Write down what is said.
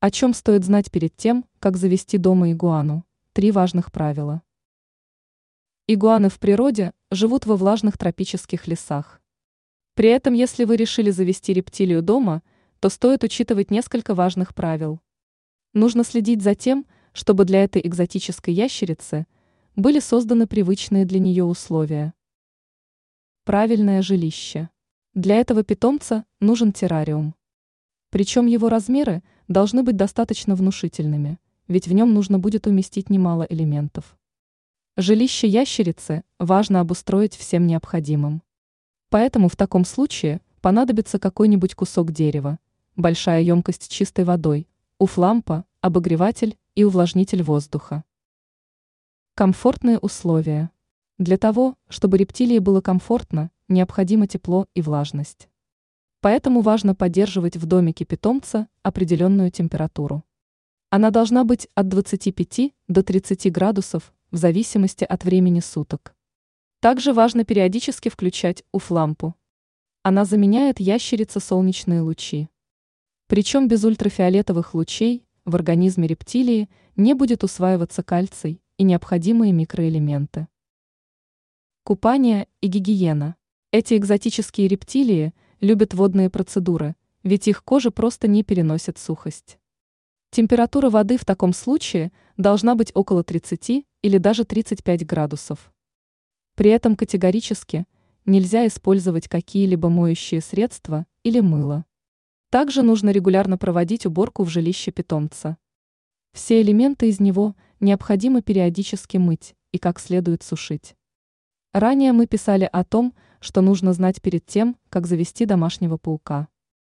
О чем стоит знать перед тем, как завести дома игуану? Три важных правила. Игуаны в природе живут во влажных тропических лесах. При этом, если вы решили завести рептилию дома, то стоит учитывать несколько важных правил. Нужно следить за тем, чтобы для этой экзотической ящерицы были созданы привычные для нее условия. Правильное жилище. Для этого питомца нужен террариум. Причем его размеры должны быть достаточно внушительными, ведь в нем нужно будет уместить немало элементов. Жилище ящерицы важно обустроить всем необходимым. Поэтому в таком случае понадобится какой-нибудь кусок дерева, большая емкость с чистой водой, уф-лампа, обогреватель и увлажнитель воздуха. Комфортные условия. Для того, чтобы рептилии было комфортно, необходимо тепло и влажность. Поэтому важно поддерживать в домике питомца определенную температуру. Она должна быть от 25 до 30 градусов в зависимости от времени суток. Также важно периодически включать уф-лампу. Она заменяет ящерице солнечные лучи. Причем без ультрафиолетовых лучей в организме рептилии не будет усваиваться кальций и необходимые микроэлементы. Купание и гигиена. Эти экзотические рептилии – любят водные процедуры, ведь их кожа просто не переносит сухость. Температура воды в таком случае должна быть около 30 или даже 35 градусов. При этом категорически нельзя использовать какие-либо моющие средства или мыло. Также нужно регулярно проводить уборку в жилище питомца. Все элементы из него необходимо периодически мыть и как следует сушить. Ранее мы писали о том, что нужно знать перед тем, как завести домашнего паука.